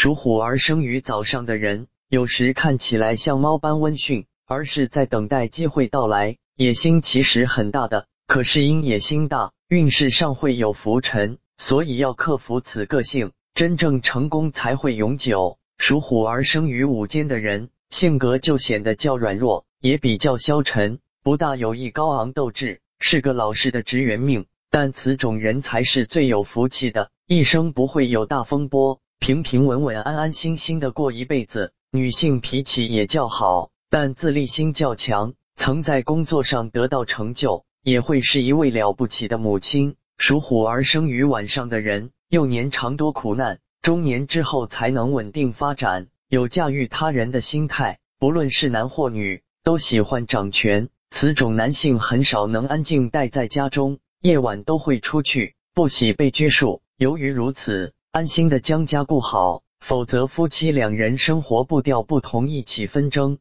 属虎而生于早上的人，有时看起来像猫般温驯，而是在等待机会到来。野心其实很大的，可是因野心大，运势上会有浮沉，所以要克服此个性，真正成功才会永久。属虎而生于午间的人，性格就显得较软弱，也比较消沉，不大有意高昂斗志，是个老实的职员命。但此种人才是最有福气的，一生不会有大风波，平平稳稳、安安心心的过一辈子。女性脾气也较好，但自立心较强，曾在工作上得到成就，也会是一位了不起的母亲。属虎而生于晚上的人，幼年常多苦难，中年之后才能稳定发展，有驾驭他人的心态。不论是男或女，都喜欢掌权。此种男性很少能安静待在家中。夜晚都会出去，不喜被拘束。由于如此，安心的将家顾好，否则夫妻两人生活步调不同，一起纷争。